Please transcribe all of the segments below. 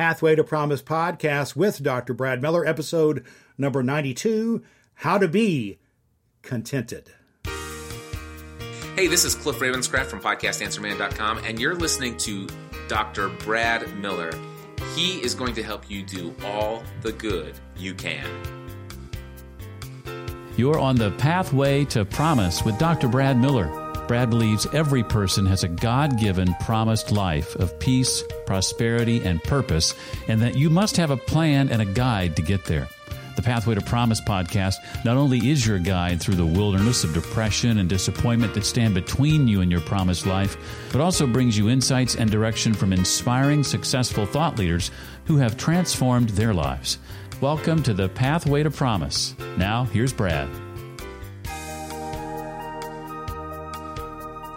Pathway to Promise podcast with Dr. Brad Miller, episode number 92 How to Be Contented. Hey, this is Cliff Ravenscraft from podcastanswerman.com, and you're listening to Dr. Brad Miller. He is going to help you do all the good you can. You're on the pathway to promise with Dr. Brad Miller. Brad believes every person has a God given promised life of peace, prosperity, and purpose, and that you must have a plan and a guide to get there. The Pathway to Promise podcast not only is your guide through the wilderness of depression and disappointment that stand between you and your promised life, but also brings you insights and direction from inspiring, successful thought leaders who have transformed their lives. Welcome to the Pathway to Promise. Now, here's Brad.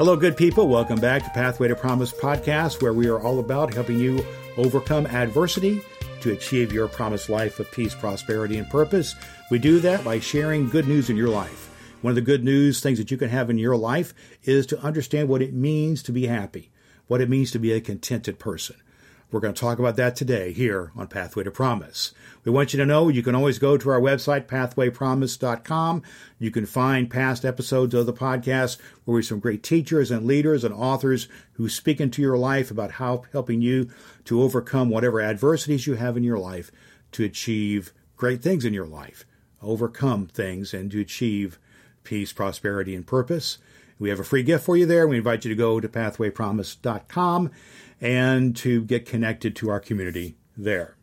Hello, good people. Welcome back to Pathway to Promise podcast, where we are all about helping you overcome adversity to achieve your promised life of peace, prosperity, and purpose. We do that by sharing good news in your life. One of the good news things that you can have in your life is to understand what it means to be happy, what it means to be a contented person. We're going to talk about that today here on Pathway to Promise. We want you to know you can always go to our website, pathwaypromise.com. You can find past episodes of the podcast where we have some great teachers and leaders and authors who speak into your life about how helping you to overcome whatever adversities you have in your life to achieve great things in your life, overcome things, and to achieve peace, prosperity, and purpose. We have a free gift for you there. We invite you to go to pathwaypromise.com and to get connected to our community there.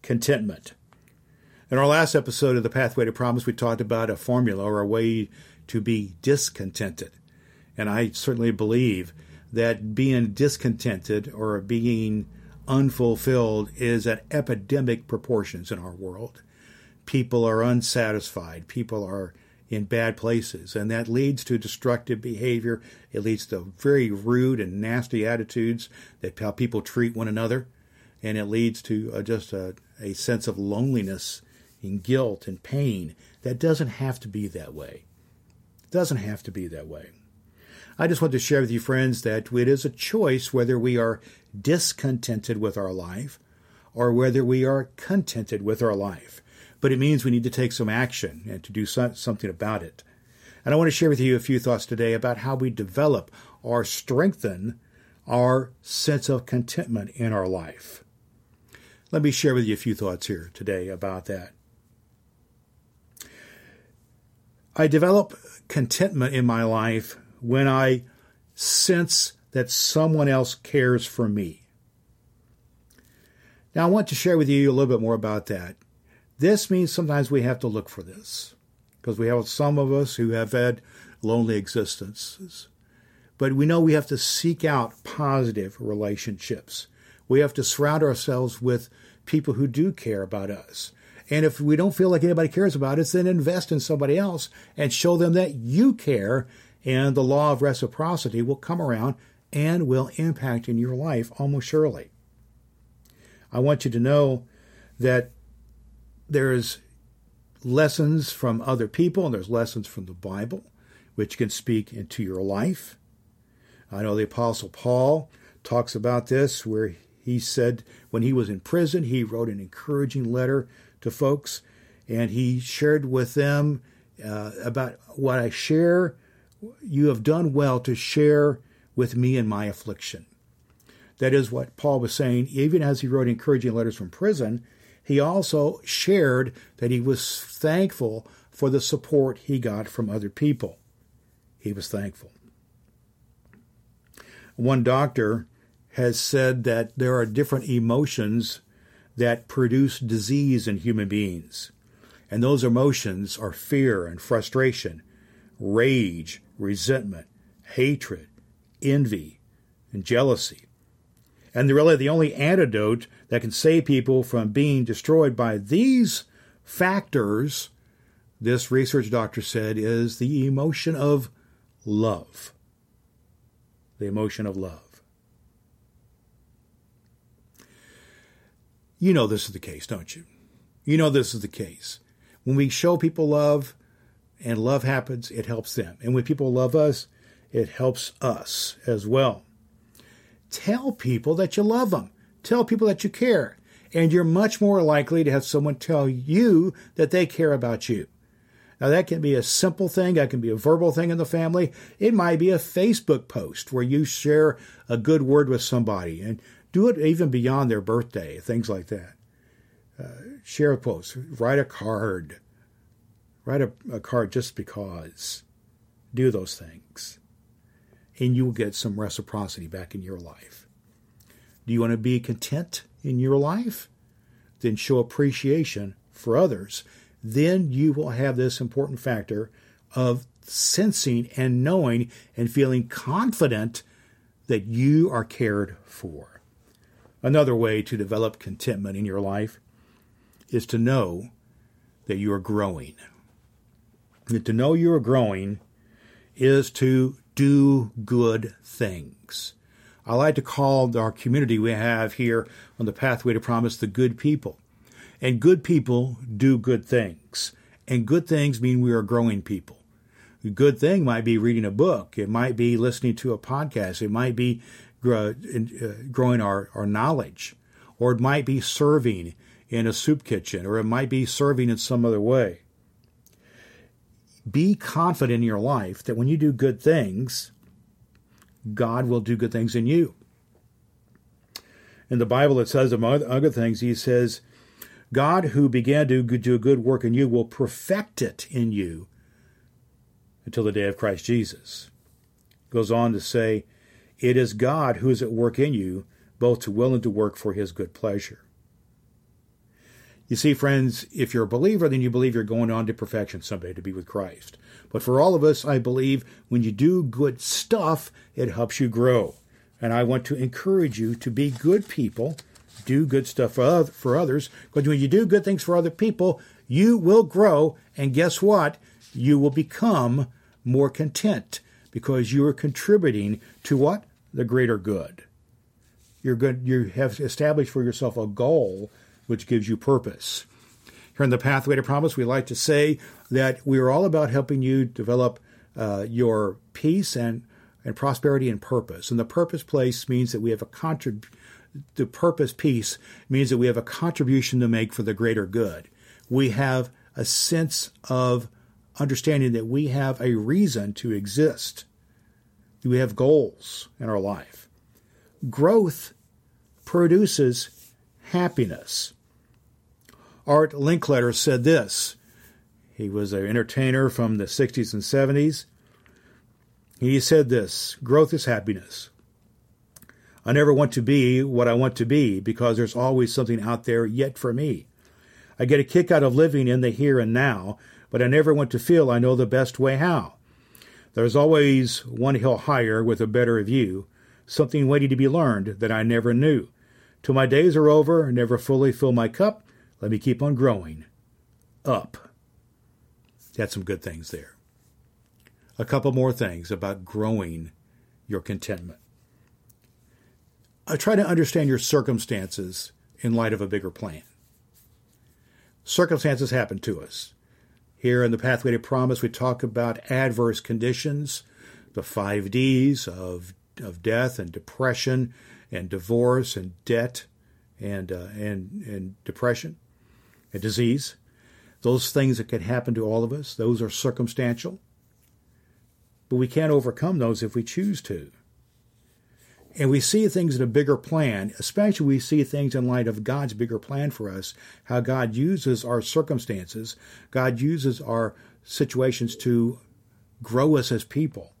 Contentment. In our last episode of the Pathway to Promise, we talked about a formula or a way to be discontented. And I certainly believe that being discontented or being unfulfilled is at epidemic proportions in our world. People are unsatisfied. People are in bad places, and that leads to destructive behavior. It leads to very rude and nasty attitudes that how people treat one another, and it leads to uh, just a, a sense of loneliness and guilt and pain. That doesn't have to be that way. It doesn't have to be that way. I just want to share with you, friends, that it is a choice whether we are discontented with our life or whether we are contented with our life but it means we need to take some action and to do something about it. And I want to share with you a few thoughts today about how we develop or strengthen our sense of contentment in our life. Let me share with you a few thoughts here today about that. I develop contentment in my life when I sense that someone else cares for me. Now, I want to share with you a little bit more about that. This means sometimes we have to look for this because we have some of us who have had lonely existences. But we know we have to seek out positive relationships. We have to surround ourselves with people who do care about us. And if we don't feel like anybody cares about us, then invest in somebody else and show them that you care. And the law of reciprocity will come around and will impact in your life almost surely. I want you to know that there's lessons from other people and there's lessons from the Bible which can speak into your life. I know the Apostle Paul talks about this where he said when he was in prison, he wrote an encouraging letter to folks and he shared with them uh, about what I share. You have done well to share with me in my affliction. That is what Paul was saying, even as he wrote encouraging letters from prison he also shared that he was thankful for the support he got from other people. He was thankful. One doctor has said that there are different emotions that produce disease in human beings. And those emotions are fear and frustration, rage, resentment, hatred, envy, and jealousy. And really, the only antidote that can save people from being destroyed by these factors, this research doctor said, is the emotion of love. The emotion of love. You know this is the case, don't you? You know this is the case. When we show people love and love happens, it helps them. And when people love us, it helps us as well. Tell people that you love them. Tell people that you care. And you're much more likely to have someone tell you that they care about you. Now, that can be a simple thing, that can be a verbal thing in the family. It might be a Facebook post where you share a good word with somebody and do it even beyond their birthday, things like that. Uh, share a post, write a card, write a, a card just because. Do those things. And you will get some reciprocity back in your life. Do you want to be content in your life? Then show appreciation for others. Then you will have this important factor of sensing and knowing and feeling confident that you are cared for. Another way to develop contentment in your life is to know that you are growing. And to know you are growing is to do good things. I like to call our community we have here on the pathway to promise the good people. And good people do good things. And good things mean we are growing people. A good thing might be reading a book. It might be listening to a podcast. It might be uh, growing our, our knowledge, or it might be serving in a soup kitchen, or it might be serving in some other way. Be confident in your life that when you do good things, God will do good things in you. In the Bible, it says, among other things, He says, God who began to do a good work in you will perfect it in you until the day of Christ Jesus. Goes on to say, it is God who is at work in you, both to will and to work for his good pleasure. You see, friends, if you're a believer, then you believe you're going on to perfection someday to be with Christ. But for all of us, I believe when you do good stuff, it helps you grow. And I want to encourage you to be good people, do good stuff for others, because when you do good things for other people, you will grow. And guess what? You will become more content because you are contributing to what? The greater good. You're good you have established for yourself a goal which gives you purpose. Here in the Pathway to Promise, we like to say that we are all about helping you develop uh, your peace and, and prosperity and purpose. And the purpose place means that we have a contrib- the purpose piece means that we have a contribution to make for the greater good. We have a sense of understanding that we have a reason to exist. We have goals in our life. Growth produces happiness. Art Linkletter said this. He was an entertainer from the 60s and 70s. He said this Growth is happiness. I never want to be what I want to be because there's always something out there yet for me. I get a kick out of living in the here and now but I never want to feel I know the best way how. There's always one hill higher with a better view, something waiting to be learned that I never knew. Till my days are over, never fully fill my cup, let me keep on growing. Up. That's some good things there. A couple more things about growing your contentment. I try to understand your circumstances in light of a bigger plan. Circumstances happen to us. Here in the Pathway to Promise, we talk about adverse conditions, the five D's of, of death and depression and divorce and debt and, uh, and, and depression and disease. Those things that can happen to all of us, those are circumstantial. But we can't overcome those if we choose to and we see things in a bigger plan, especially we see things in light of God's bigger plan for us, how God uses our circumstances, God uses our situations to grow us as people,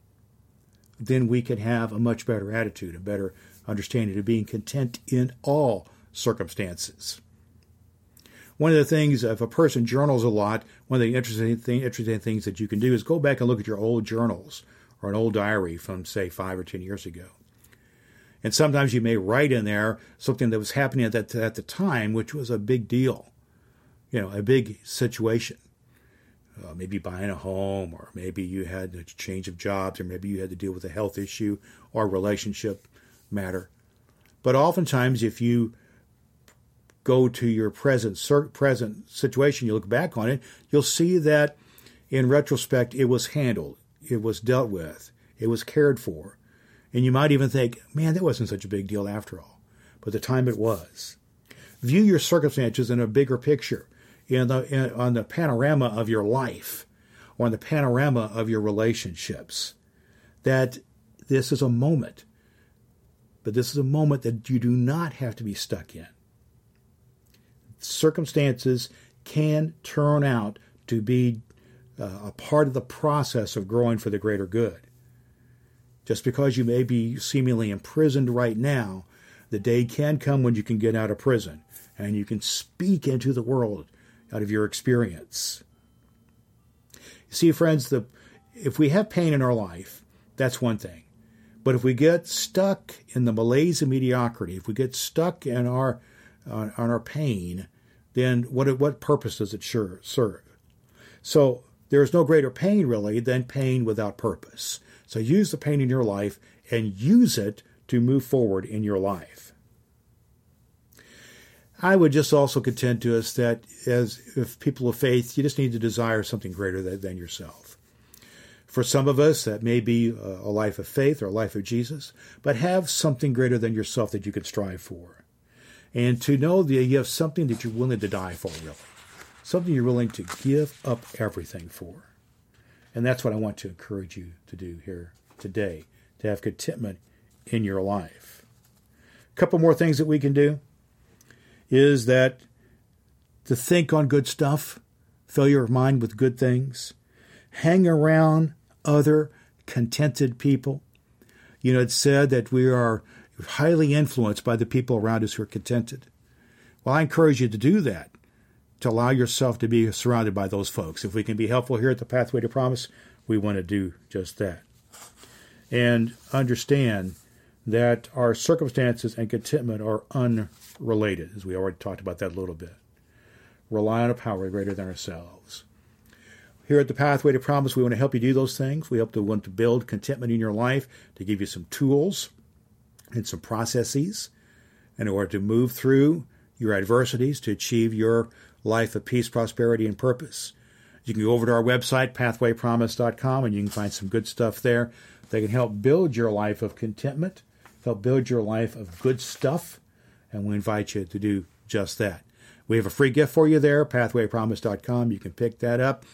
then we can have a much better attitude, a better understanding of being content in all circumstances. One of the things, if a person journals a lot, one of the interesting, thing, interesting things that you can do is go back and look at your old journals or an old diary from, say, five or ten years ago and sometimes you may write in there something that was happening at that at the time, which was a big deal, you know, a big situation. Uh, maybe buying a home, or maybe you had a change of jobs, or maybe you had to deal with a health issue or relationship matter. But oftentimes, if you go to your present present situation, you look back on it, you'll see that in retrospect, it was handled, it was dealt with, it was cared for, and you might even think, man, that wasn't such a big deal after all. but the time it was. View your circumstances in a bigger picture, in the, in, on the panorama of your life, or on the panorama of your relationships. That this is a moment, but this is a moment that you do not have to be stuck in. Circumstances can turn out to be uh, a part of the process of growing for the greater good. Just because you may be seemingly imprisoned right now, the day can come when you can get out of prison and you can speak into the world out of your experience. You see, friends, the, if we have pain in our life, that's one thing. But if we get stuck in the malaise of mediocrity, if we get stuck in our on, on our pain, then what what purpose does it sure serve? So there is no greater pain really than pain without purpose. So use the pain in your life and use it to move forward in your life. I would just also contend to us that as if people of faith, you just need to desire something greater than, than yourself. For some of us, that may be a life of faith or a life of Jesus, but have something greater than yourself that you can strive for. And to know that you have something that you're willing to die for, really. Something you're willing to give up everything for. And that's what I want to encourage you to do here today, to have contentment in your life. A couple more things that we can do is that to think on good stuff, fill your mind with good things, hang around other contented people. You know, it's said that we are highly influenced by the people around us who are contented. Well, I encourage you to do that to allow yourself to be surrounded by those folks. If we can be helpful here at the Pathway to Promise, we want to do just that. And understand that our circumstances and contentment are unrelated, as we already talked about that a little bit. Rely on a power greater than ourselves. Here at the Pathway to Promise, we want to help you do those things. We hope to want to build contentment in your life, to give you some tools and some processes in order to move through your adversities to achieve your life of peace, prosperity, and purpose. You can go over to our website, pathwaypromise.com, and you can find some good stuff there that can help build your life of contentment, help build your life of good stuff, and we invite you to do just that. We have a free gift for you there, pathwaypromise.com. You can pick that up.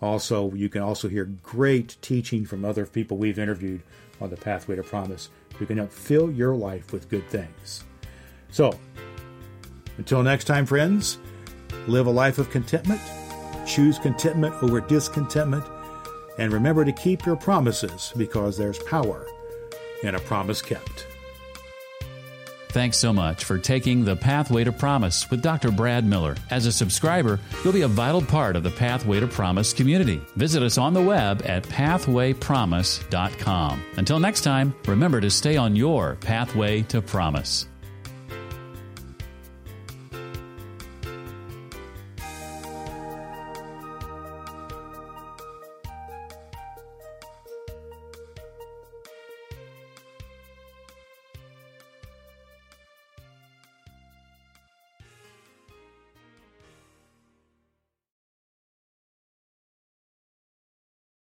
Also, you can also hear great teaching from other people we've interviewed on the Pathway to Promise. We can help fill your life with good things. So, until next time, friends, Live a life of contentment. Choose contentment over discontentment. And remember to keep your promises because there's power in a promise kept. Thanks so much for taking the Pathway to Promise with Dr. Brad Miller. As a subscriber, you'll be a vital part of the Pathway to Promise community. Visit us on the web at pathwaypromise.com. Until next time, remember to stay on your pathway to promise.